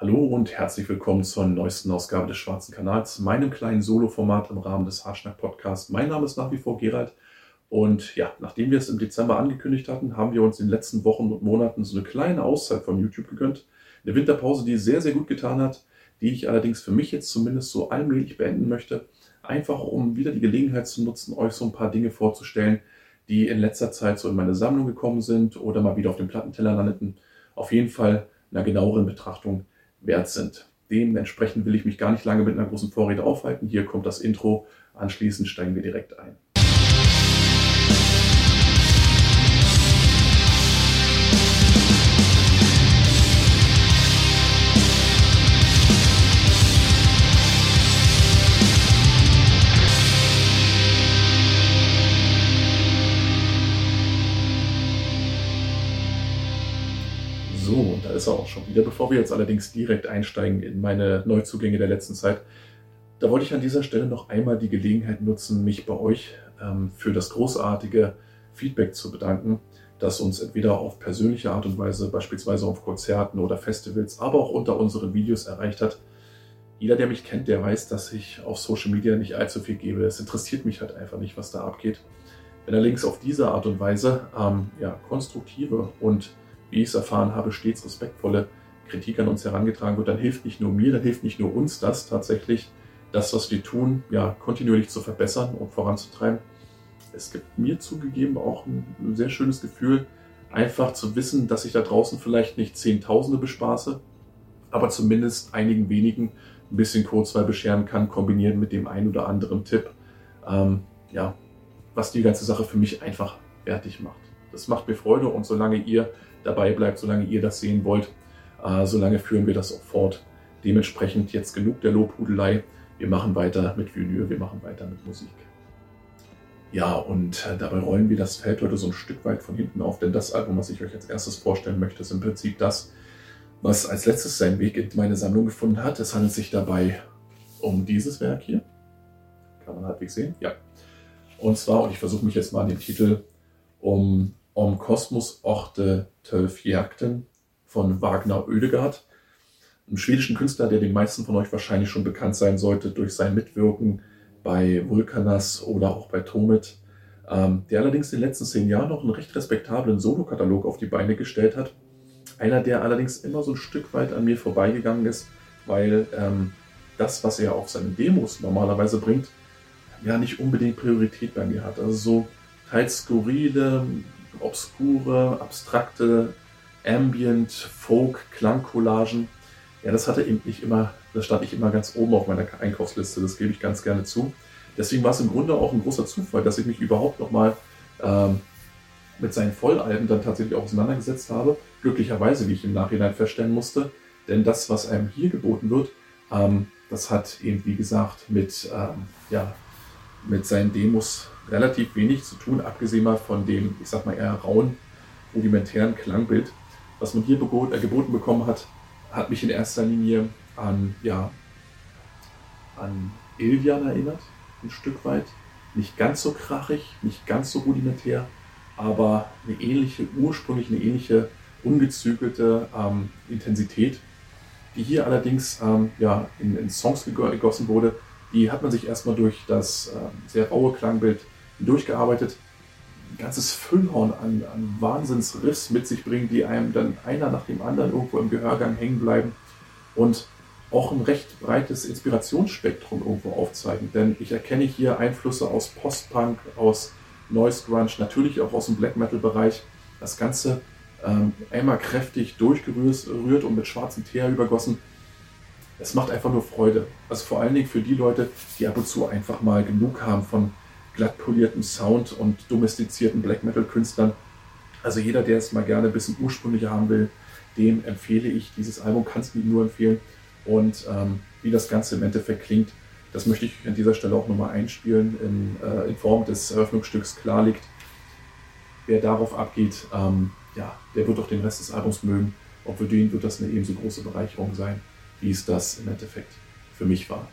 Hallo und herzlich willkommen zur neuesten Ausgabe des Schwarzen Kanals, meinem kleinen Solo-Format im Rahmen des Haarschnack-Podcasts. Mein Name ist nach wie vor Gerald und ja, nachdem wir es im Dezember angekündigt hatten, haben wir uns in den letzten Wochen und Monaten so eine kleine Auszeit von YouTube gegönnt. Eine Winterpause, die sehr, sehr gut getan hat, die ich allerdings für mich jetzt zumindest so allmählich beenden möchte. Einfach um wieder die Gelegenheit zu nutzen, euch so ein paar Dinge vorzustellen, die in letzter Zeit so in meine Sammlung gekommen sind oder mal wieder auf dem Plattenteller landeten. Auf jeden Fall einer genaueren Betrachtung wert sind. Dementsprechend will ich mich gar nicht lange mit einer großen Vorrede aufhalten. Hier kommt das Intro. Anschließend steigen wir direkt ein. Ist auch schon wieder. Bevor wir jetzt allerdings direkt einsteigen in meine Neuzugänge der letzten Zeit, da wollte ich an dieser Stelle noch einmal die Gelegenheit nutzen, mich bei euch ähm, für das großartige Feedback zu bedanken, das uns entweder auf persönliche Art und Weise, beispielsweise auf Konzerten oder Festivals, aber auch unter unseren Videos erreicht hat. Jeder, der mich kennt, der weiß, dass ich auf Social Media nicht allzu viel gebe. Es interessiert mich halt einfach nicht, was da abgeht. Wenn allerdings auf diese Art und Weise ähm, ja, konstruktive und wie ich es erfahren habe, stets respektvolle Kritik an uns herangetragen wird, dann hilft nicht nur mir, dann hilft nicht nur uns das tatsächlich, das, was wir tun, ja, kontinuierlich zu verbessern und voranzutreiben. Es gibt mir zugegeben auch ein sehr schönes Gefühl, einfach zu wissen, dass ich da draußen vielleicht nicht Zehntausende bespaße, aber zumindest einigen wenigen ein bisschen Kurzweil bescheren kann, kombiniert mit dem einen oder anderen Tipp, ähm, ja, was die ganze Sache für mich einfach fertig macht. Das macht mir Freude und solange ihr dabei bleibt, solange ihr das sehen wollt. Äh, solange führen wir das auch fort. Dementsprechend jetzt genug der Lobhudelei. Wir machen weiter mit Vinyl, wir machen weiter mit Musik. Ja, und äh, dabei rollen wir das Feld heute so ein Stück weit von hinten auf, denn das Album, was ich euch als erstes vorstellen möchte, ist im Prinzip das, was als letztes seinen Weg in meine Sammlung gefunden hat. Es handelt sich dabei um dieses Werk hier. Kann man halbwegs sehen? Ja. Und zwar, und ich versuche mich jetzt mal an den Titel, um Om Kosmos Orte Tölf Jagden von Wagner Oedegaard, einem schwedischen Künstler, der den meisten von euch wahrscheinlich schon bekannt sein sollte durch sein Mitwirken bei Vulkanas oder auch bei Tomit, ähm, der allerdings in den letzten zehn Jahren noch einen recht respektablen Solokatalog auf die Beine gestellt hat. Einer, der allerdings immer so ein Stück weit an mir vorbeigegangen ist, weil ähm, das, was er auf seinen Demos normalerweise bringt, ja nicht unbedingt Priorität bei mir hat. Also so teils skurrile, obskure, abstrakte Ambient, Folk, Klangcollagen. Ja, das hatte eben nicht immer, das stand nicht immer ganz oben auf meiner Einkaufsliste, das gebe ich ganz gerne zu. Deswegen war es im Grunde auch ein großer Zufall, dass ich mich überhaupt nochmal ähm, mit seinen Vollalben dann tatsächlich auch auseinandergesetzt habe. Glücklicherweise, wie ich im Nachhinein feststellen musste, denn das, was einem hier geboten wird, ähm, das hat eben, wie gesagt, mit, ähm, ja, mit seinen Demos relativ wenig zu tun, abgesehen mal von dem, ich sag mal, eher rauen, rudimentären Klangbild. Was man hier äh, geboten bekommen hat, hat mich in erster Linie an, ja, an Ilvian erinnert, ein Stück weit. Nicht ganz so krachig, nicht ganz so rudimentär, aber eine ähnliche, ursprünglich eine ähnliche ungezügelte ähm, Intensität, die hier allerdings ähm, ja, in, in, Songs gegossen wurde. Die hat man sich erstmal durch das ähm, sehr raue Klangbild durchgearbeitet, ein ganzes Füllhorn an, an Wahnsinnsriffs mit sich bringen, die einem dann einer nach dem anderen irgendwo im Gehörgang hängen bleiben und auch ein recht breites Inspirationsspektrum irgendwo aufzeigen. Denn ich erkenne hier Einflüsse aus Post-Punk, aus Noise Grunge, natürlich auch aus dem Black Metal-Bereich. Das Ganze ähm, einmal kräftig durchgerührt und mit schwarzem Teer übergossen. Es macht einfach nur Freude. Also vor allen Dingen für die Leute, die ab und zu einfach mal genug haben von glatt polierten Sound und domestizierten Black Metal-Künstlern. Also jeder, der es mal gerne ein bisschen ursprünglicher haben will, dem empfehle ich dieses Album, kann es nur empfehlen. Und ähm, wie das Ganze im Endeffekt klingt, das möchte ich an dieser Stelle auch nochmal einspielen in, äh, in, Form des Eröffnungsstücks klar liegt. Wer darauf abgeht, ähm, ja, der wird auch den Rest des Albums mögen. Und für den wird das eine ebenso große Bereicherung sein, wie es das im Endeffekt für mich war.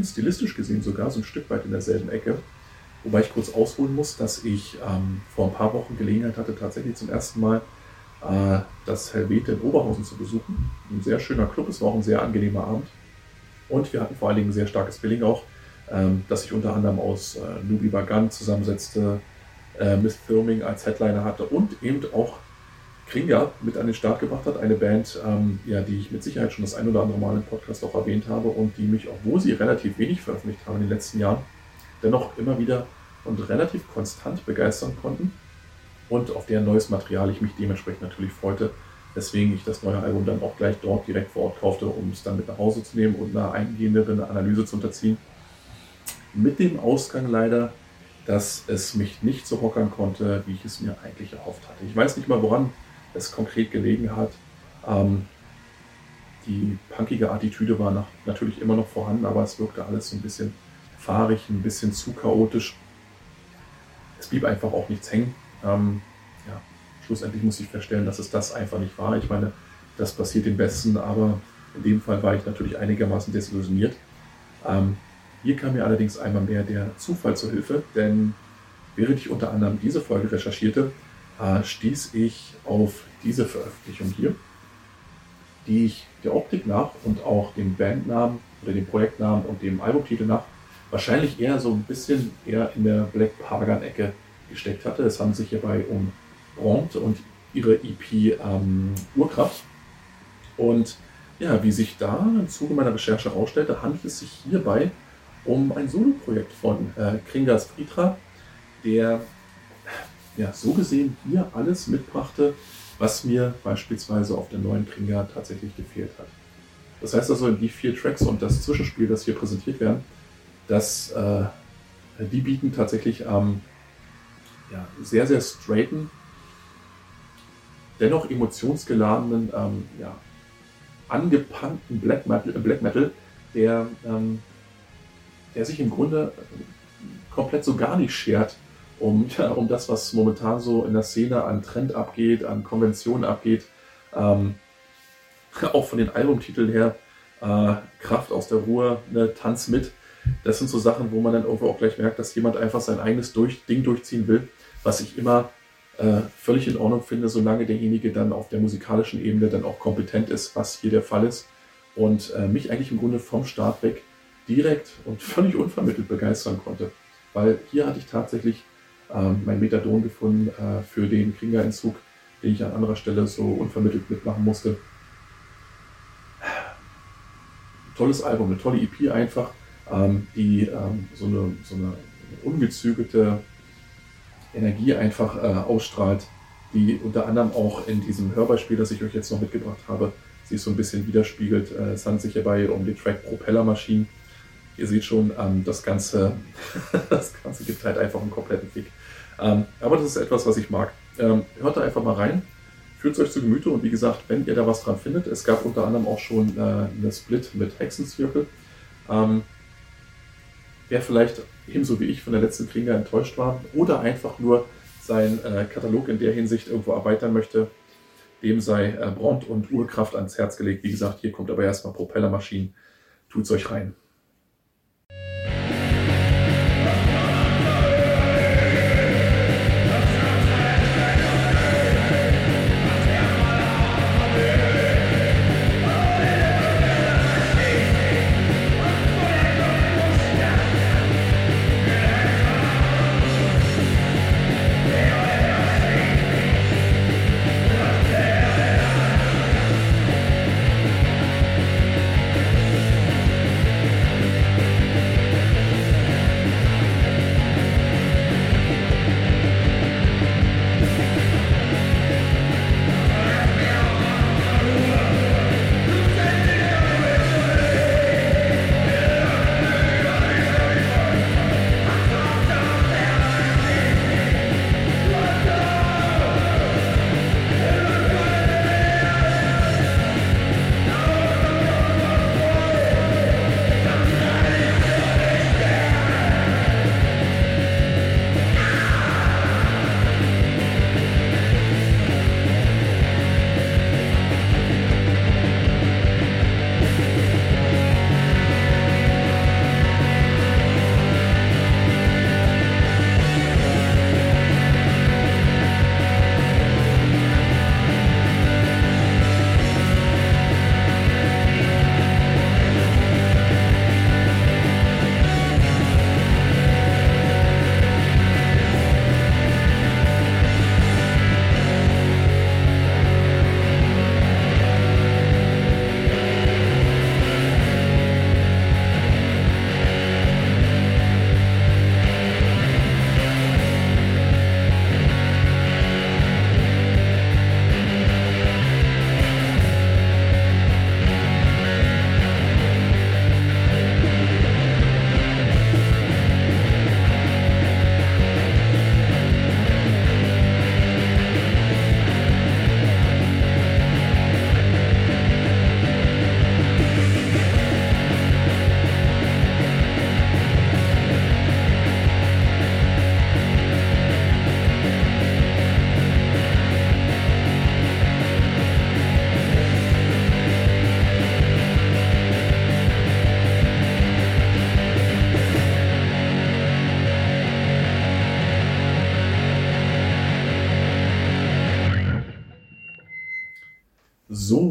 Bleiben stilistisch gesehen sogar so ein Stück weit in derselben Ecke. Wobei ich kurz ausholen muss, dass ich ähm, vor ein paar Wochen Gelegenheit hatte, tatsächlich zum ersten Mal äh, das Helvete in Oberhausen zu besuchen. Ein sehr schöner Club, es war auch ein sehr angenehmer Abend. Und wir hatten vor allen Dingen ein sehr starkes Billing auch, ähm, das sich unter anderem aus äh, Nubi Bagan zusammensetzte, äh, Miss Filming als Headliner hatte und eben auch Kringa mit an den Start gebracht hat. Eine Band, ähm, ja, die ich mit Sicherheit schon das ein oder andere Mal im Podcast auch erwähnt habe und die mich, obwohl sie relativ wenig veröffentlicht haben in den letzten Jahren, dennoch immer wieder und relativ konstant begeistern konnten und auf deren neues Material ich mich dementsprechend natürlich freute, weswegen ich das neue Album dann auch gleich dort direkt vor Ort kaufte, um es dann mit nach Hause zu nehmen und einer eingehenderen Analyse zu unterziehen. Mit dem Ausgang leider, dass es mich nicht so hockern konnte, wie ich es mir eigentlich erhofft hatte. Ich weiß nicht mal, woran es konkret gelegen hat. Ähm, die punkige Attitüde war nach, natürlich immer noch vorhanden, aber es wirkte alles so ein bisschen fahrig, ein bisschen zu chaotisch. Es blieb einfach auch nichts hängen. Ähm, ja, schlussendlich muss ich feststellen, dass es das einfach nicht war. Ich meine, das passiert den Besten, aber in dem Fall war ich natürlich einigermaßen desillusioniert. Ähm, hier kam mir allerdings einmal mehr der Zufall zur Hilfe, denn während ich unter anderem diese Folge recherchierte, äh, stieß ich auf diese Veröffentlichung hier, die ich der Optik nach und auch dem Bandnamen oder dem Projektnamen und dem Albumtitel nach wahrscheinlich eher so ein bisschen eher in der Black Pagan-Ecke gesteckt hatte. Es handelt sich hierbei um Bront und ihre EP ähm, Urkraft. Und ja, wie sich da im Zuge meiner Recherche herausstellte, handelt es sich hierbei um ein Soloprojekt von äh, Kringas Fritra, der ja, so gesehen hier alles mitbrachte, was mir beispielsweise auf der neuen Kringa tatsächlich gefehlt hat. Das heißt also, die vier Tracks und das Zwischenspiel, das hier präsentiert werden, das, äh, die bieten tatsächlich ähm, ja, sehr, sehr straighten, dennoch emotionsgeladenen, ähm, ja, angepannten Black Metal, Black Metal der, ähm, der sich im Grunde komplett so gar nicht schert um, ja, um das, was momentan so in der Szene an Trend abgeht, an Konventionen abgeht. Ähm, auch von den Albumtiteln her, äh, Kraft aus der Ruhe, ne, Tanz mit. Das sind so Sachen, wo man dann irgendwo auch gleich merkt, dass jemand einfach sein eigenes durch, Ding durchziehen will, was ich immer äh, völlig in Ordnung finde, solange derjenige dann auf der musikalischen Ebene dann auch kompetent ist, was hier der Fall ist. Und äh, mich eigentlich im Grunde vom Start weg direkt und völlig unvermittelt begeistern konnte. Weil hier hatte ich tatsächlich mein Methadon gefunden äh, für den Kringlerentzug, den ich an anderer Stelle so unvermittelt mitmachen musste. Tolles Album, eine tolle EP einfach, ähm, die ähm, so, eine, so eine ungezügelte Energie einfach äh, ausstrahlt, die unter anderem auch in diesem Hörbeispiel, das ich euch jetzt noch mitgebracht habe, sich so ein bisschen widerspiegelt. Äh, es handelt sich hierbei um den Track Propellermaschinen. Ihr seht schon, ähm, das, Ganze, das Ganze gibt halt einfach einen kompletten Fick. Ähm, aber das ist etwas, was ich mag. Ähm, hört da einfach mal rein, führt es euch zu Gemüte und wie gesagt, wenn ihr da was dran findet, es gab unter anderem auch schon äh, eine Split mit Hexenzirkel. Ähm, wer vielleicht ebenso wie ich von der letzten Krieger enttäuscht war oder einfach nur seinen äh, Katalog in der Hinsicht irgendwo erweitern möchte, dem sei äh, Bront und Urkraft ans Herz gelegt. Wie gesagt, hier kommt aber erstmal Propellermaschinen. Tut's euch rein.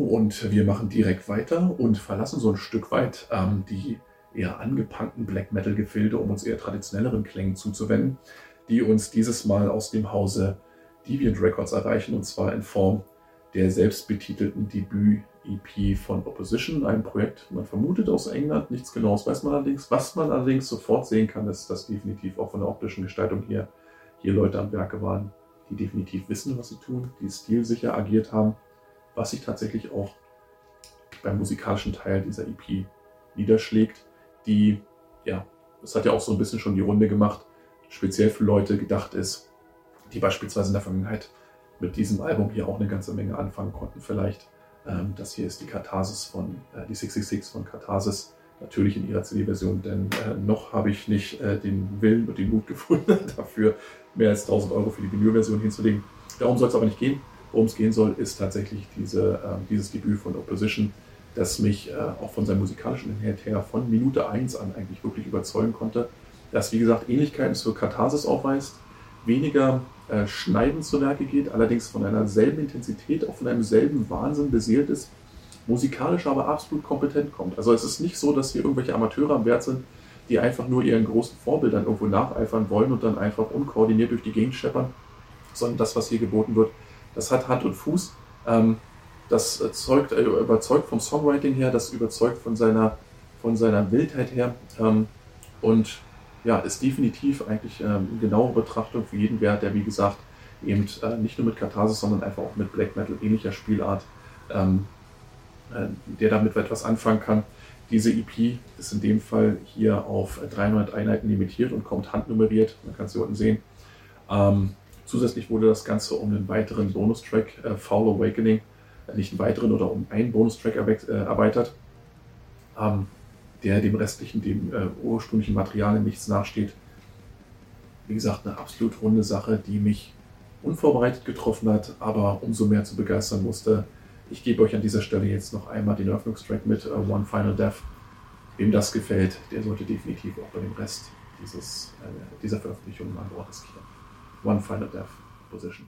Und wir machen direkt weiter und verlassen so ein Stück weit ähm, die eher angepankten Black Metal-Gefilde, um uns eher traditionelleren Klängen zuzuwenden, die uns dieses Mal aus dem Hause Deviant Records erreichen, und zwar in Form der selbstbetitelten Debüt-EP von Opposition, einem Projekt, man vermutet aus England, nichts genaues weiß man allerdings. Was man allerdings sofort sehen kann, ist, dass definitiv auch von der optischen Gestaltung hier, hier Leute am Werke waren, die definitiv wissen, was sie tun, die stilsicher agiert haben was sich tatsächlich auch beim musikalischen Teil dieser EP niederschlägt, die, ja, das hat ja auch so ein bisschen schon die Runde gemacht, speziell für Leute gedacht ist, die beispielsweise in der Vergangenheit mit diesem Album hier auch eine ganze Menge anfangen konnten. Vielleicht, ähm, das hier ist die Katharsis von, äh, die 666 von Katharsis, natürlich in ihrer CD-Version, denn äh, noch habe ich nicht äh, den Willen und den Mut gefunden, dafür mehr als 1000 Euro für die Vinyl-Version hinzulegen. Darum soll es aber nicht gehen. Worum es gehen soll, ist tatsächlich diese, äh, dieses Debüt von Opposition, das mich äh, auch von seinem musikalischen Inhalt her von Minute 1 an eigentlich wirklich überzeugen konnte. Das, wie gesagt, Ähnlichkeiten zur Katharsis aufweist, weniger äh, schneidend zu Werke geht, allerdings von einer selben Intensität, auch von einem selben Wahnsinn beseelt ist, musikalisch aber absolut kompetent kommt. Also es ist nicht so, dass hier irgendwelche Amateure am Wert sind, die einfach nur ihren großen Vorbildern irgendwo nacheifern wollen und dann einfach unkoordiniert durch die Gegend scheppern, sondern das, was hier geboten wird, das hat Hand und Fuß. Ähm, das erzeugt, äh, überzeugt vom Songwriting her, das überzeugt von seiner, von seiner Wildheit her ähm, und ja, ist definitiv eigentlich ähm, genaue Betrachtung für jeden wert, der wie gesagt eben äh, nicht nur mit Katharsis, sondern einfach auch mit Black Metal ähnlicher Spielart, ähm, äh, der damit etwas anfangen kann. Diese EP ist in dem Fall hier auf 300 Einheiten limitiert und kommt handnummeriert. Man kann es hier unten sehen. Ähm, Zusätzlich wurde das Ganze um einen weiteren Bonustrack, äh, Foul Awakening, äh, nicht einen weiteren oder um einen Bonustrack äh, erweitert, ähm, der dem restlichen, dem äh, ursprünglichen Material in nichts nachsteht. Wie gesagt, eine absolut runde Sache, die mich unvorbereitet getroffen hat, aber umso mehr zu begeistern musste. Ich gebe euch an dieser Stelle jetzt noch einmal den Eröffnungstrack mit uh, One Final Death. Wem das gefällt, der sollte definitiv auch bei dem Rest dieses, äh, dieser Veröffentlichung mal Wort riskieren. One final death position.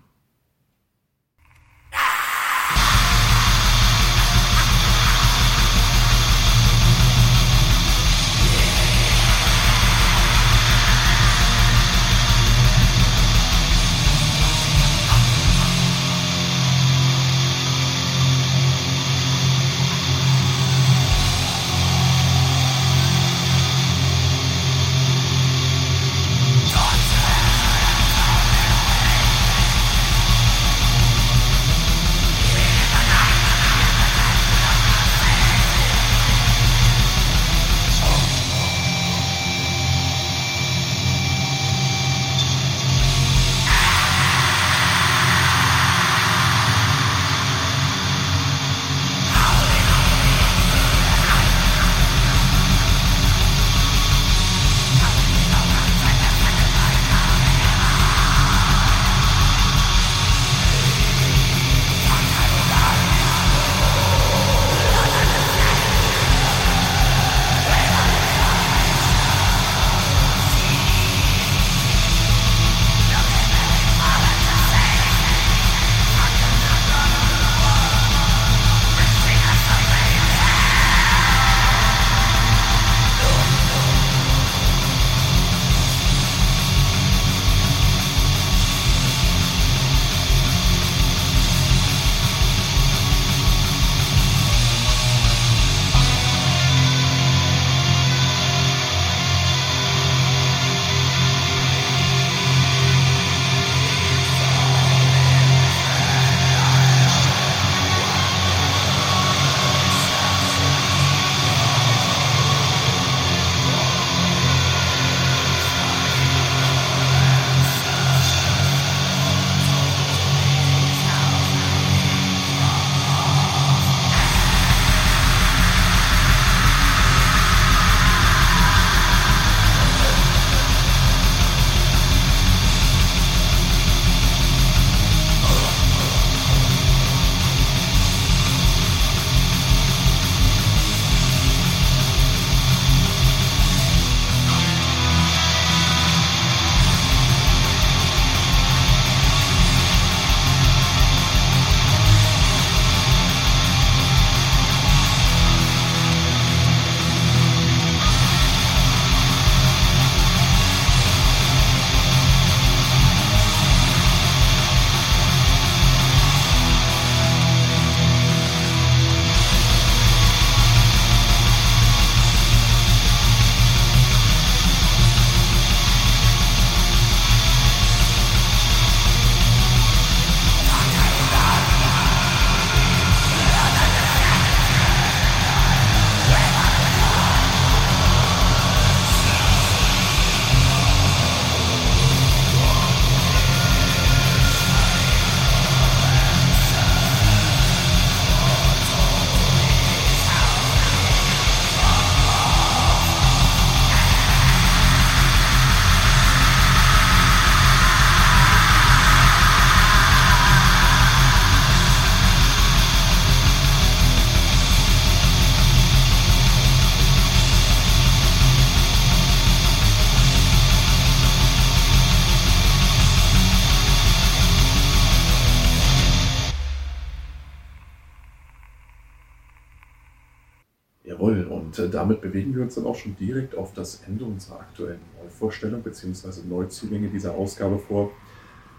Damit bewegen wir uns dann auch schon direkt auf das Ende unserer aktuellen Neuvorstellung bzw. Neuzugänge dieser Ausgabe vor,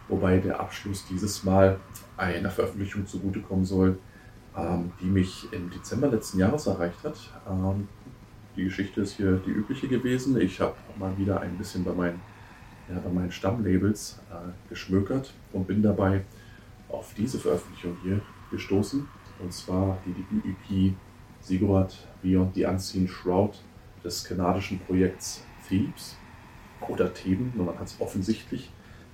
wobei der Abschluss dieses Mal einer Veröffentlichung zugutekommen soll, ähm, die mich im Dezember letzten Jahres erreicht hat. Ähm, die Geschichte ist hier die übliche gewesen. Ich habe mal wieder ein bisschen bei meinen, ja, bei meinen Stammlabels äh, geschmökert und bin dabei auf diese Veröffentlichung hier gestoßen. Und zwar die Debüt-EP Sigurd Beyond the Unseen Shroud des kanadischen Projekts Thebes oder Theben. Man hat es offensichtlich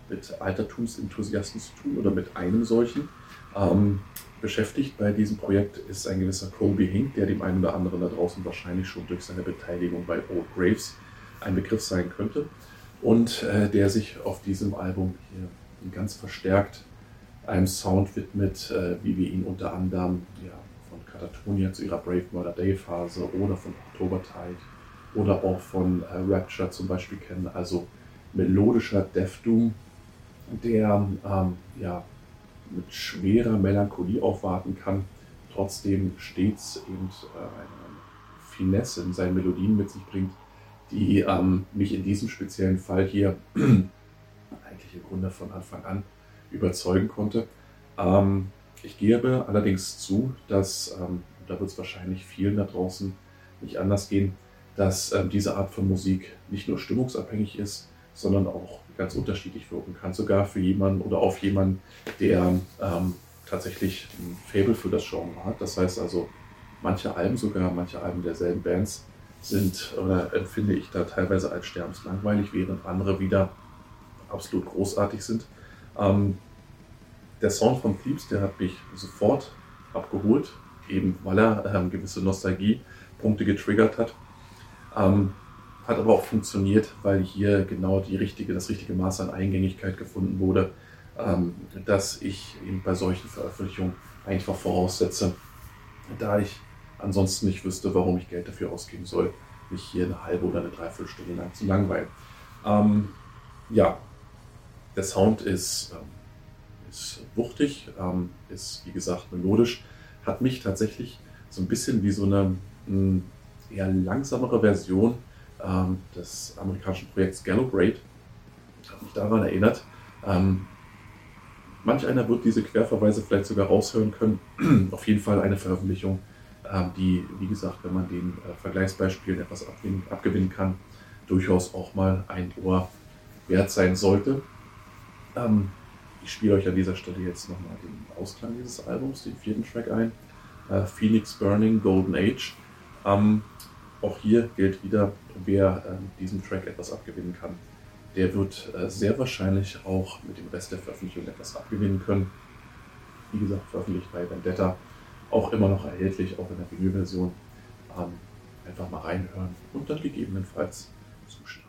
mit Altertumsenthusiasten zu tun oder mit einem solchen. Ähm, beschäftigt bei diesem Projekt ist ein gewisser Colby Hink, der dem einen oder anderen da draußen wahrscheinlich schon durch seine Beteiligung bei Old Graves ein Begriff sein könnte. Und äh, der sich auf diesem Album hier ganz verstärkt einem Sound widmet, äh, wie wir ihn unter anderem ja, Katatonia zu ihrer Brave Murder Day Phase oder von Oktobertide oder auch von äh, Rapture zum Beispiel kennen. Also melodischer Death Doom, der ähm, ja, mit schwerer Melancholie aufwarten kann, trotzdem stets eben äh, eine Finesse in seinen Melodien mit sich bringt, die ähm, mich in diesem speziellen Fall hier eigentlich im Grunde von Anfang an überzeugen konnte. Ähm, ich gebe allerdings zu, dass, ähm, da wird es wahrscheinlich vielen da draußen nicht anders gehen, dass ähm, diese Art von Musik nicht nur stimmungsabhängig ist, sondern auch ganz unterschiedlich wirken kann. Sogar für jemanden oder auf jemanden, der ähm, tatsächlich ein Fable für das Genre hat. Das heißt also, manche Alben, sogar manche Alben derselben Bands, sind oder empfinde ich da teilweise als sterbenslangweilig, während andere wieder absolut großartig sind. Ähm, der Sound von Thieves, der hat mich sofort abgeholt, eben weil er ähm, gewisse Nostalgiepunkte getriggert hat. Ähm, hat aber auch funktioniert, weil hier genau die richtige, das richtige Maß an Eingängigkeit gefunden wurde, ähm, dass ich eben bei solchen Veröffentlichungen einfach voraussetze, da ich ansonsten nicht wüsste, warum ich Geld dafür ausgeben soll, mich hier eine halbe oder eine Dreiviertelstunde lang zu langweilen. Ähm, ja, der Sound ist, ähm, ist wuchtig, ähm, ist wie gesagt melodisch, hat mich tatsächlich so ein bisschen wie so eine mh, eher langsamere Version ähm, des amerikanischen Projekts Gallup Raid. Hat mich daran erinnert. Ähm, manch einer wird diese Querverweise vielleicht sogar raushören können. Auf jeden Fall eine Veröffentlichung, ähm, die, wie gesagt, wenn man den äh, Vergleichsbeispielen etwas abgewinnen, abgewinnen kann, durchaus auch mal ein Ohr wert sein sollte. Ähm, ich spiele euch an dieser Stelle jetzt nochmal den Ausklang dieses Albums, den vierten Track ein. Äh, Phoenix Burning Golden Age. Ähm, auch hier gilt wieder, wer äh, diesem Track etwas abgewinnen kann, der wird äh, sehr wahrscheinlich auch mit dem Rest der Veröffentlichung etwas abgewinnen können. Wie gesagt, veröffentlicht bei Vendetta, auch immer noch erhältlich, auch in der Vinylversion. Ähm, einfach mal reinhören und dann gegebenenfalls zuschauen.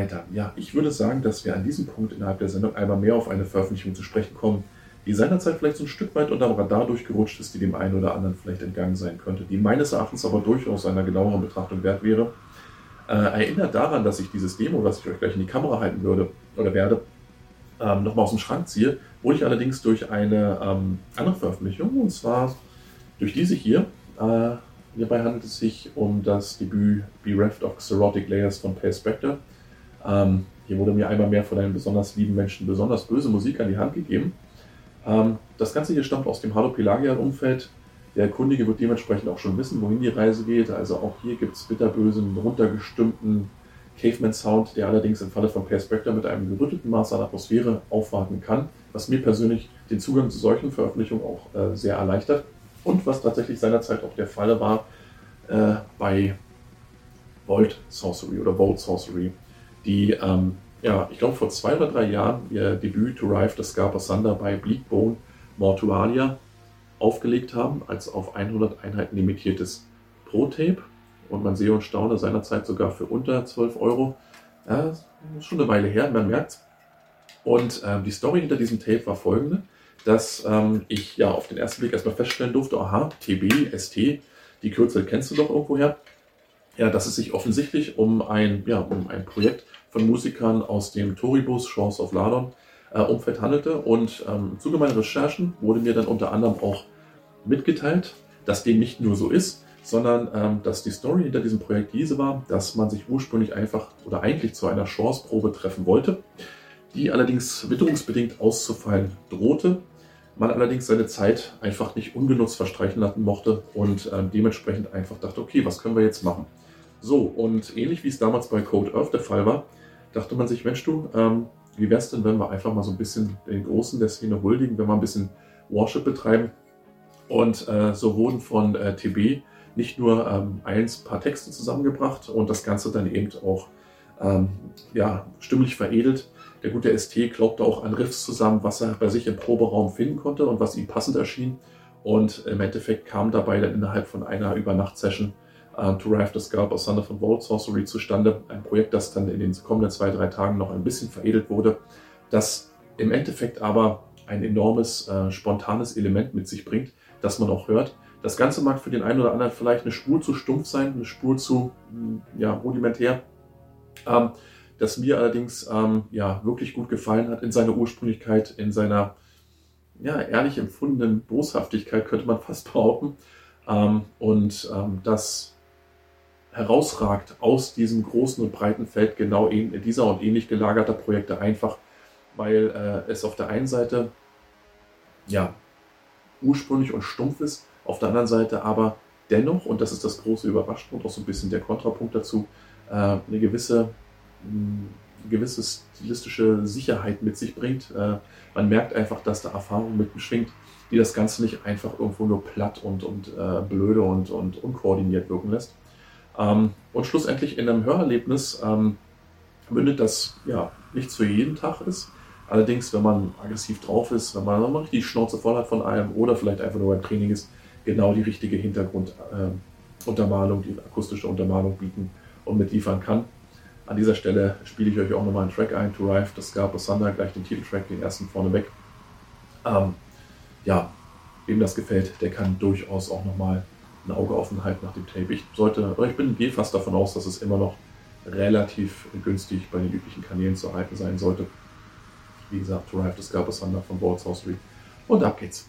Weiter? Ja, ich würde sagen, dass wir an diesem Punkt innerhalb der Sendung einmal mehr auf eine Veröffentlichung zu sprechen kommen, die seinerzeit vielleicht so ein Stück weit unter Radar durchgerutscht ist, die dem einen oder anderen vielleicht entgangen sein könnte, die meines Erachtens aber durchaus einer genaueren Betrachtung wert wäre. Äh, erinnert daran, dass ich dieses Demo, was ich euch gleich in die Kamera halten würde oder werde, ähm, nochmal aus dem Schrank ziehe, wurde ich allerdings durch eine ähm, andere Veröffentlichung, und zwar durch diese hier. Äh, hierbei handelt es sich um das Debüt Bereft of Xerotic Layers von Pale Spectre. Ähm, hier wurde mir einmal mehr von einem besonders lieben Menschen besonders böse Musik an die Hand gegeben. Ähm, das Ganze hier stammt aus dem Halo Pelagian-Umfeld. Der Kundige wird dementsprechend auch schon wissen, wohin die Reise geht. Also auch hier gibt es bitterbösen, runtergestimmten Caveman-Sound, der allerdings im Falle von Pale Spectre mit einem gerüttelten Maß an Atmosphäre aufwarten kann, was mir persönlich den Zugang zu solchen Veröffentlichungen auch äh, sehr erleichtert. Und was tatsächlich seinerzeit auch der Fall war äh, bei Vault Sorcery oder Vault Sorcery, die ähm, ja, ich glaube, vor zwei oder drei Jahren ihr Debüt To Rive the Scarper Thunder bei Bleakbone Mortualia aufgelegt haben, als auf 100 Einheiten limitiertes Pro-Tape. Und man sehe und staune seinerzeit sogar für unter 12 Euro. Ja, ist schon eine Weile her, man merkt Und ähm, die Story hinter diesem Tape war folgende, dass ähm, ich ja auf den ersten Blick erstmal feststellen durfte, aha, TB, ST, die Kürzel kennst du doch irgendwoher. Ja, dass es sich offensichtlich um ein, ja, um ein Projekt von Musikern aus dem Toribus, Chance of Ladon, äh, Umfeld handelte. Und ähm, im Zuge meiner Recherchen wurde mir dann unter anderem auch mitgeteilt, dass dem nicht nur so ist, sondern ähm, dass die Story hinter diesem Projekt diese war, dass man sich ursprünglich einfach oder eigentlich zu einer Chanceprobe treffen wollte, die allerdings witterungsbedingt auszufallen drohte. Man allerdings seine Zeit einfach nicht ungenutzt verstreichen lassen mochte und ähm, dementsprechend einfach dachte, okay, was können wir jetzt machen? So, und ähnlich wie es damals bei Code Earth der Fall war, dachte man sich, Mensch du, ähm, wie wäre es denn, wenn wir einfach mal so ein bisschen den Großen der Szene huldigen, wenn wir ein bisschen Worship betreiben. Und äh, so wurden von äh, TB nicht nur ähm, eins paar Texte zusammengebracht und das Ganze dann eben auch ähm, ja, stimmlich veredelt. Der gute ST glaubte auch an Riffs zusammen, was er bei sich im Proberaum finden konnte und was ihm passend erschien. Und im Endeffekt kam dabei dann innerhalb von einer Übernacht-Session äh, To Rive the Scalp of Thunder von Vault Sorcery zustande. Ein Projekt, das dann in den kommenden zwei, drei Tagen noch ein bisschen veredelt wurde, das im Endeffekt aber ein enormes äh, spontanes Element mit sich bringt, das man auch hört. Das Ganze mag für den einen oder anderen vielleicht eine Spur zu stumpf sein, eine Spur zu hm, ja, rudimentär. Ähm, das mir allerdings ähm, ja, wirklich gut gefallen hat in seiner Ursprünglichkeit, in seiner ja, ehrlich empfundenen Boshaftigkeit, könnte man fast behaupten. Ähm, und ähm, das herausragt aus diesem großen und breiten Feld genau dieser und ähnlich gelagerter Projekte einfach, weil äh, es auf der einen Seite ja ursprünglich und stumpf ist, auf der anderen Seite aber dennoch, und das ist das große Überraschung und auch so ein bisschen der Kontrapunkt dazu, äh, eine gewisse, gewisse stilistische Sicherheit mit sich bringt. Äh, man merkt einfach, dass da Erfahrung mit beschwingt, die das Ganze nicht einfach irgendwo nur platt und, und äh, blöde und, und unkoordiniert wirken lässt. Ähm, und schlussendlich in einem Hörerlebnis ähm, mündet das ja nichts für jeden Tag ist. Allerdings, wenn man aggressiv drauf ist, wenn man die Schnauze voll hat von allem oder vielleicht einfach nur beim Training ist, genau die richtige Hintergrunduntermalung, äh, die akustische Untermalung bieten und mitliefern kann. An dieser Stelle spiele ich euch auch nochmal einen Track ein, To Rive, das Scarpa Thunder, gleich den Titeltrack, den ersten vorneweg. Ähm, ja, wem das gefällt, der kann durchaus auch nochmal ein Auge offen halten nach dem Tape. Ich sollte, ich bin gehe fast davon aus, dass es immer noch relativ günstig bei den üblichen Kanälen zu erhalten sein sollte. Wie gesagt, To Rive the Scarpa Thunder von Boards House Street. Und ab geht's.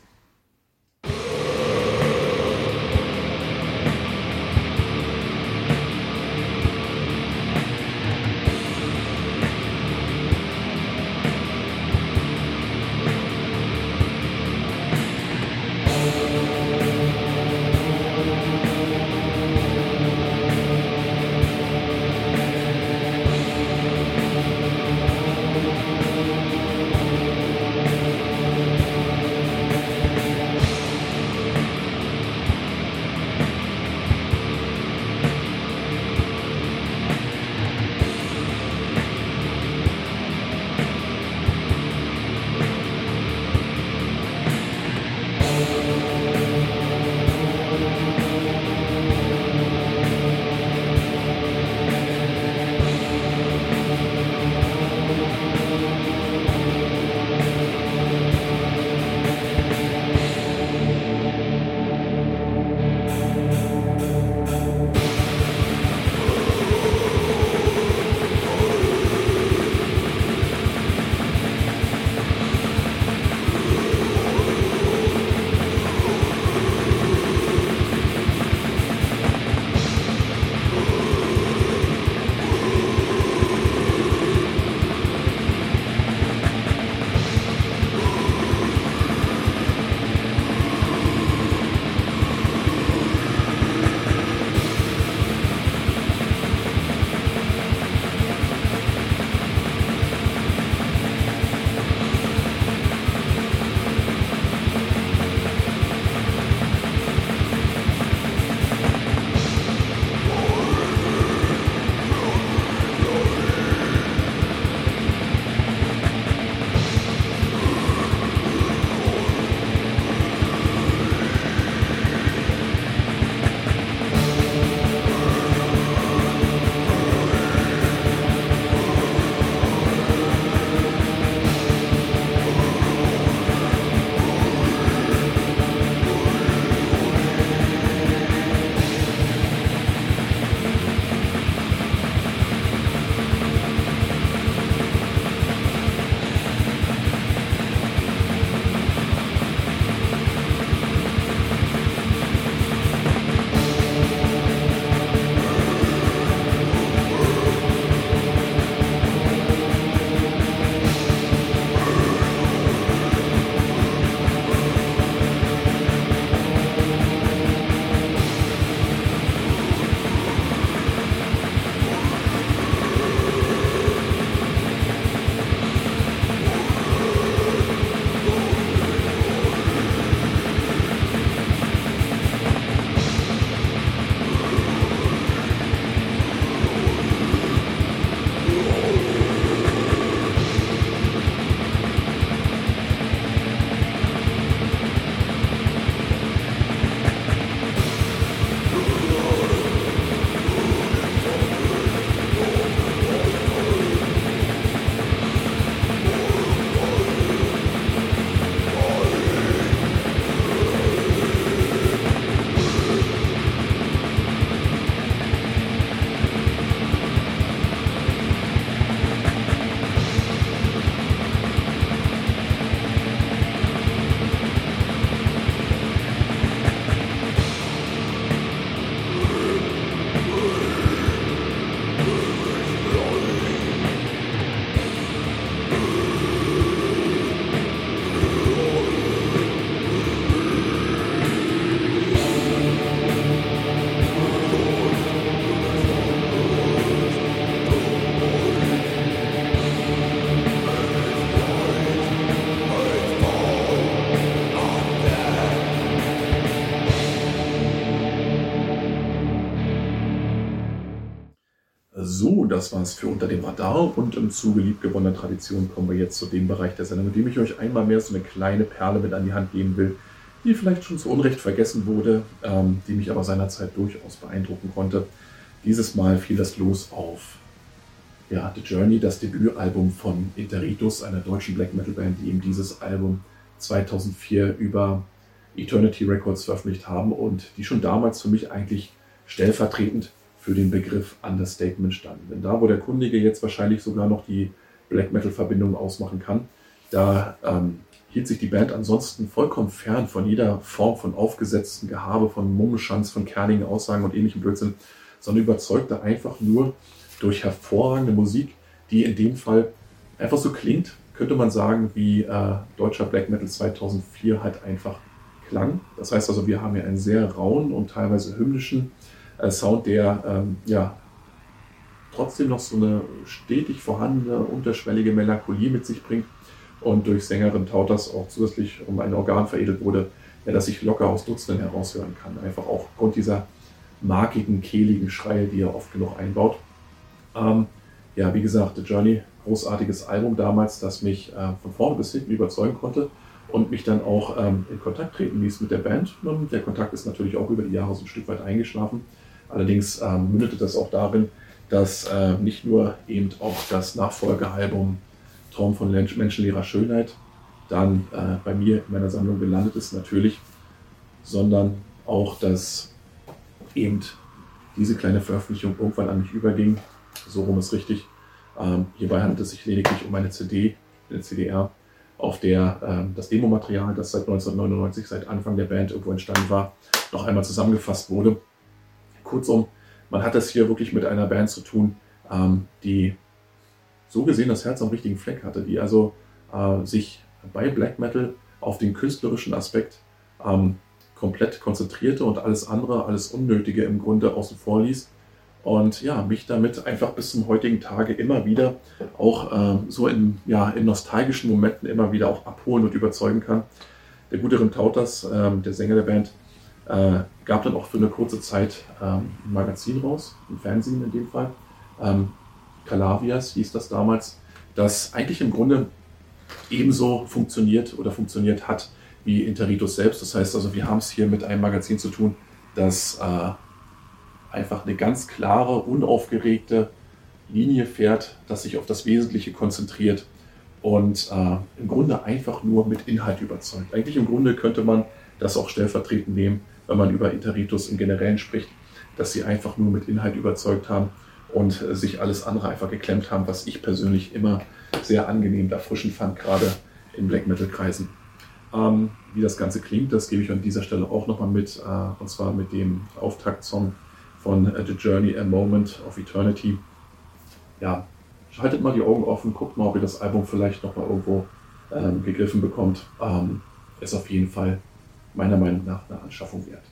Das war's für Unter dem Radar und im Zuge liebgewonnener Tradition kommen wir jetzt zu dem Bereich der Sendung, in dem ich euch einmal mehr so eine kleine Perle mit an die Hand geben will, die vielleicht schon zu Unrecht vergessen wurde, ähm, die mich aber seinerzeit durchaus beeindrucken konnte. Dieses Mal fiel das los auf ja, The Journey, das Debütalbum von Interitus, einer deutschen Black Metal Band, die eben dieses Album 2004 über Eternity Records veröffentlicht haben und die schon damals für mich eigentlich stellvertretend für den Begriff Understatement standen. Denn da, wo der Kundige jetzt wahrscheinlich sogar noch die Black Metal-Verbindung ausmachen kann, da ähm, hielt sich die Band ansonsten vollkommen fern von jeder Form von aufgesetzten Gehabe, von Mummenschanz, von kernigen Aussagen und ähnlichem Blödsinn, sondern überzeugte einfach nur durch hervorragende Musik, die in dem Fall einfach so klingt, könnte man sagen, wie äh, deutscher Black Metal 2004 halt einfach klang. Das heißt also, wir haben hier einen sehr rauen und teilweise hymnischen Sound, der ähm, ja trotzdem noch so eine stetig vorhandene, unterschwellige Melancholie mit sich bringt und durch Sängerin Tautas auch zusätzlich um ein Organ veredelt wurde, ja, das sich locker aus Dutzenden heraushören kann. Einfach auch aufgrund dieser markigen, kehligen Schreie, die er oft genug einbaut. Ähm, ja, wie gesagt, The Journey, großartiges Album damals, das mich äh, von vorne bis hinten überzeugen konnte und mich dann auch ähm, in Kontakt treten ließ mit der Band. Und der Kontakt ist natürlich auch über die Jahre so ein Stück weit eingeschlafen. Allerdings ähm, mündete das auch darin, dass äh, nicht nur eben auch das Nachfolgealbum Traum von menschenleerer Schönheit dann äh, bei mir in meiner Sammlung gelandet ist, natürlich, sondern auch, dass eben diese kleine Veröffentlichung irgendwann an mich überging. So rum ist richtig. Ähm, hierbei handelt es sich lediglich um eine CD, eine CDR, auf der ähm, das Demomaterial, das seit 1999, seit Anfang der Band irgendwo entstanden war, noch einmal zusammengefasst wurde. Kurzum, man hat es hier wirklich mit einer Band zu tun, ähm, die so gesehen das Herz am richtigen Fleck hatte, die also äh, sich bei Black Metal auf den künstlerischen Aspekt ähm, komplett konzentrierte und alles andere, alles Unnötige im Grunde außen vor ließ. Und ja, mich damit einfach bis zum heutigen Tage immer wieder auch äh, so in, ja, in nostalgischen Momenten immer wieder auch abholen und überzeugen kann. Der gute Rim Tautas, äh, der Sänger der Band, äh, gab dann auch für eine kurze Zeit ähm, ein Magazin raus, ein Fernsehen in dem Fall. Ähm, Calavias hieß das damals, das eigentlich im Grunde ebenso funktioniert oder funktioniert hat wie Interitus selbst. Das heißt also, wir haben es hier mit einem Magazin zu tun, das äh, einfach eine ganz klare, unaufgeregte Linie fährt, das sich auf das Wesentliche konzentriert und äh, im Grunde einfach nur mit Inhalt überzeugt. Eigentlich im Grunde könnte man das auch stellvertretend nehmen, wenn man über Interitus im Generellen spricht, dass sie einfach nur mit Inhalt überzeugt haben und äh, sich alles andere einfach geklemmt haben, was ich persönlich immer sehr angenehm erfrischend fand, gerade in Black Metal Kreisen. Ähm, wie das Ganze klingt, das gebe ich an dieser Stelle auch nochmal mit, äh, und zwar mit dem Auftaktsong von äh, The Journey, A Moment of Eternity. Ja, schaltet mal die Augen offen, guckt mal, ob ihr das Album vielleicht nochmal irgendwo ähm, gegriffen bekommt. Ähm, ist auf jeden Fall meiner Meinung nach eine Anschaffung wert.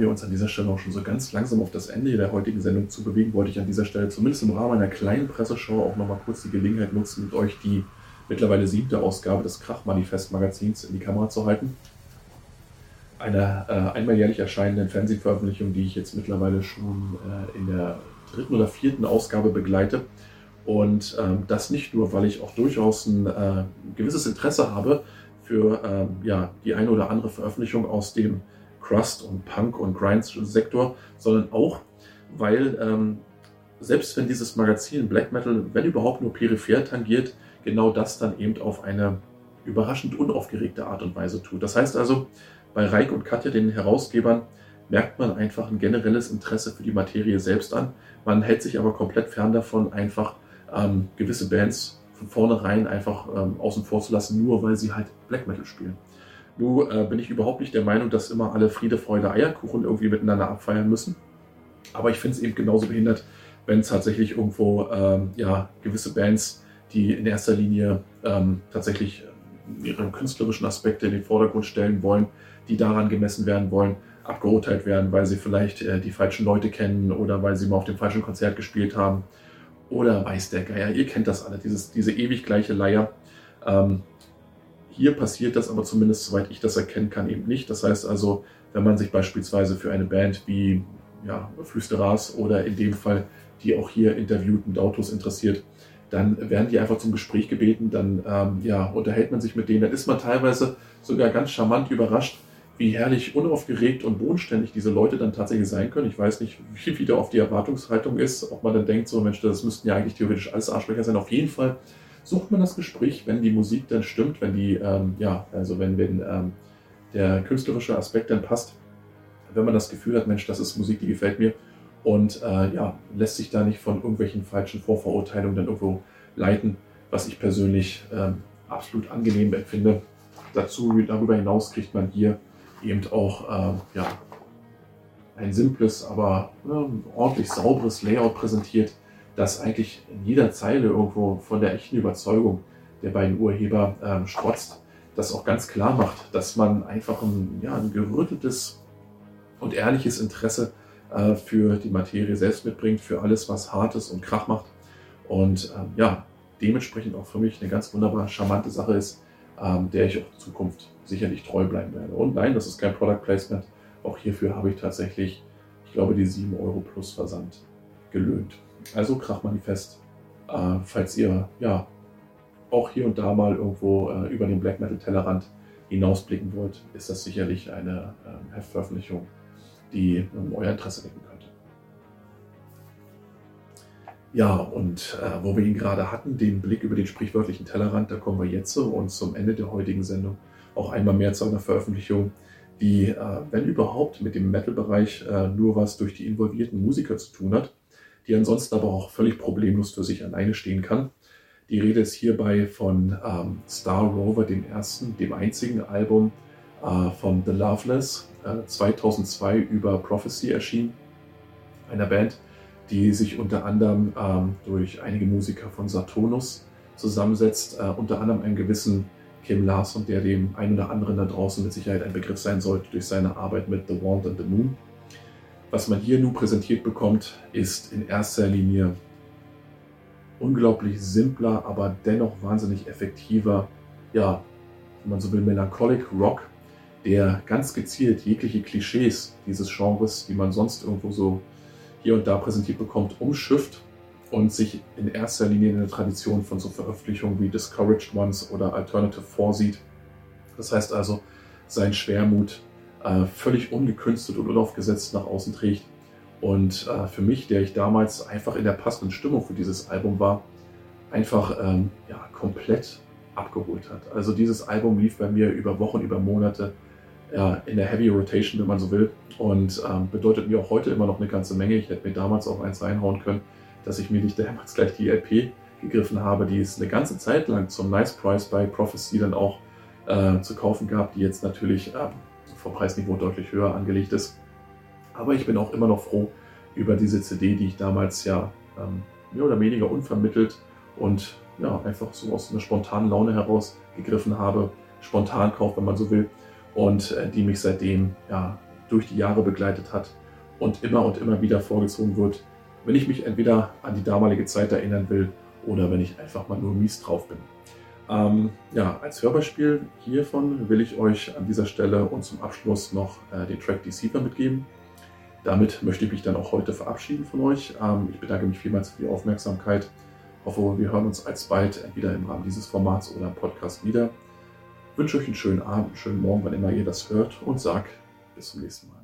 Wir uns an dieser Stelle auch schon so ganz langsam auf das Ende der heutigen Sendung zu bewegen, wollte ich an dieser Stelle zumindest im Rahmen einer kleinen Presseschau auch nochmal kurz die Gelegenheit nutzen, mit euch die mittlerweile siebte Ausgabe des Krach-Manifest-Magazins in die Kamera zu halten. Eine äh, einmal jährlich erscheinenden Fernsehveröffentlichung, die ich jetzt mittlerweile schon äh, in der dritten oder vierten Ausgabe begleite. Und ähm, das nicht nur, weil ich auch durchaus ein äh, gewisses Interesse habe für ähm, ja, die eine oder andere Veröffentlichung aus dem Crust- und Punk- und Grind-Sektor, sondern auch, weil ähm, selbst wenn dieses Magazin Black Metal, wenn überhaupt nur peripher tangiert, genau das dann eben auf eine überraschend unaufgeregte Art und Weise tut. Das heißt also, bei Reik und Katja, den Herausgebern, merkt man einfach ein generelles Interesse für die Materie selbst an. Man hält sich aber komplett fern davon, einfach ähm, gewisse Bands von vornherein einfach ähm, außen vor zu lassen, nur weil sie halt Black Metal spielen. Nun äh, bin ich überhaupt nicht der Meinung, dass immer alle Friede, Freude, Eierkuchen irgendwie miteinander abfeiern müssen. Aber ich finde es eben genauso behindert, wenn tatsächlich irgendwo ähm, ja, gewisse Bands, die in erster Linie ähm, tatsächlich ihre künstlerischen Aspekte in den Vordergrund stellen wollen, die daran gemessen werden wollen, abgeurteilt werden, weil sie vielleicht äh, die falschen Leute kennen oder weil sie mal auf dem falschen Konzert gespielt haben oder weiß der Geier. Ihr kennt das alle, dieses, diese ewig gleiche Leier. Ähm, hier passiert das aber zumindest, soweit ich das erkennen kann, eben nicht. Das heißt also, wenn man sich beispielsweise für eine Band wie ja, Flüsteras oder in dem Fall die auch hier interviewten Autos interessiert, dann werden die einfach zum Gespräch gebeten, dann ähm, ja, unterhält man sich mit denen, dann ist man teilweise sogar ganz charmant überrascht, wie herrlich unaufgeregt und bodenständig diese Leute dann tatsächlich sein können. Ich weiß nicht, wie wieder auf die Erwartungshaltung ist, ob man dann denkt, so Mensch, das müssten ja eigentlich theoretisch alles Arschlöcher sein. Auf jeden Fall sucht man das Gespräch, wenn die Musik dann stimmt, wenn die, ähm, ja, also wenn, wenn ähm, der künstlerische Aspekt dann passt, wenn man das Gefühl hat, Mensch, das ist Musik, die gefällt mir und äh, ja, lässt sich da nicht von irgendwelchen falschen Vorverurteilungen dann irgendwo leiten, was ich persönlich ähm, absolut angenehm empfinde. Dazu, darüber hinaus kriegt man hier eben auch äh, ja, ein simples, aber äh, ordentlich sauberes Layout präsentiert, das eigentlich in jeder Zeile irgendwo von der echten Überzeugung der beiden Urheber ähm, strotzt, das auch ganz klar macht, dass man einfach ein, ja, ein gerütteltes und ehrliches Interesse äh, für die Materie selbst mitbringt, für alles, was Hartes und Krach macht. Und ähm, ja, dementsprechend auch für mich eine ganz wunderbar charmante Sache ist, ähm, der ich auch in Zukunft sicherlich treu bleiben werde. Und nein, das ist kein Product Placement. Auch hierfür habe ich tatsächlich, ich glaube, die 7 Euro plus Versand gelöhnt. Also Krachmanifest, äh, falls ihr ja auch hier und da mal irgendwo äh, über den Black Metal Tellerrand hinausblicken wollt, ist das sicherlich eine äh, Heftveröffentlichung, die ähm, euer Interesse wecken könnte. Ja, und äh, wo wir ihn gerade hatten, den Blick über den sprichwörtlichen Tellerrand, da kommen wir jetzt so und zum Ende der heutigen Sendung auch einmal mehr zu einer Veröffentlichung, die, äh, wenn überhaupt, mit dem Metal-Bereich äh, nur was durch die involvierten Musiker zu tun hat, die ansonsten aber auch völlig problemlos für sich alleine stehen kann. Die Rede ist hierbei von ähm, Star Rover, dem ersten, dem einzigen Album äh, von The Loveless, 2002 über Prophecy erschien, einer Band, die sich unter anderem ähm, durch einige Musiker von Saturnus zusammensetzt, äh, unter anderem einen gewissen Kim Larson, der dem einen oder anderen da draußen mit Sicherheit ein Begriff sein sollte durch seine Arbeit mit The Wand and the Moon. Was man hier nun präsentiert bekommt, ist in erster Linie unglaublich simpler, aber dennoch wahnsinnig effektiver, ja, wenn man so will, Melancholic Rock, der ganz gezielt jegliche Klischees dieses Genres, die man sonst irgendwo so hier und da präsentiert bekommt, umschifft und sich in erster Linie in der Tradition von so Veröffentlichungen wie Discouraged Ones oder Alternative vorsieht. Das heißt also, sein Schwermut äh, völlig ungekünstelt und unaufgesetzt nach außen trägt. Und äh, für mich, der ich damals einfach in der passenden Stimmung für dieses Album war, einfach ähm, ja, komplett abgeholt hat. Also dieses Album lief bei mir über Wochen, über Monate ja, in der Heavy Rotation, wenn man so will. Und ähm, bedeutet mir auch heute immer noch eine ganze Menge. Ich hätte mir damals auch eins reinhauen können, dass ich mir nicht damals gleich die LP gegriffen habe, die es eine ganze Zeit lang zum Nice Price bei Prophecy dann auch äh, zu kaufen gab, die jetzt natürlich äh, vom Preisniveau deutlich höher angelegt ist. Aber ich bin auch immer noch froh über diese CD, die ich damals ja ähm, mehr oder weniger unvermittelt und ja, einfach so aus einer spontanen Laune heraus gegriffen habe. Spontan kauft, wenn man so will und äh, die mich seitdem ja durch die Jahre begleitet hat und immer und immer wieder vorgezogen wird, wenn ich mich entweder an die damalige Zeit erinnern will oder wenn ich einfach mal nur mies drauf bin. Ähm, ja, als Hörbeispiel hiervon will ich euch an dieser Stelle und zum Abschluss noch äh, den Track Deceiver mitgeben. Damit möchte ich mich dann auch heute verabschieden von euch. Ähm, ich bedanke mich vielmals für die Aufmerksamkeit. Hoffe, wir hören uns alsbald entweder im Rahmen dieses Formats oder im Podcast wieder. Wünsche euch einen schönen Abend, einen schönen Morgen, wann immer ihr das hört und sag bis zum nächsten Mal.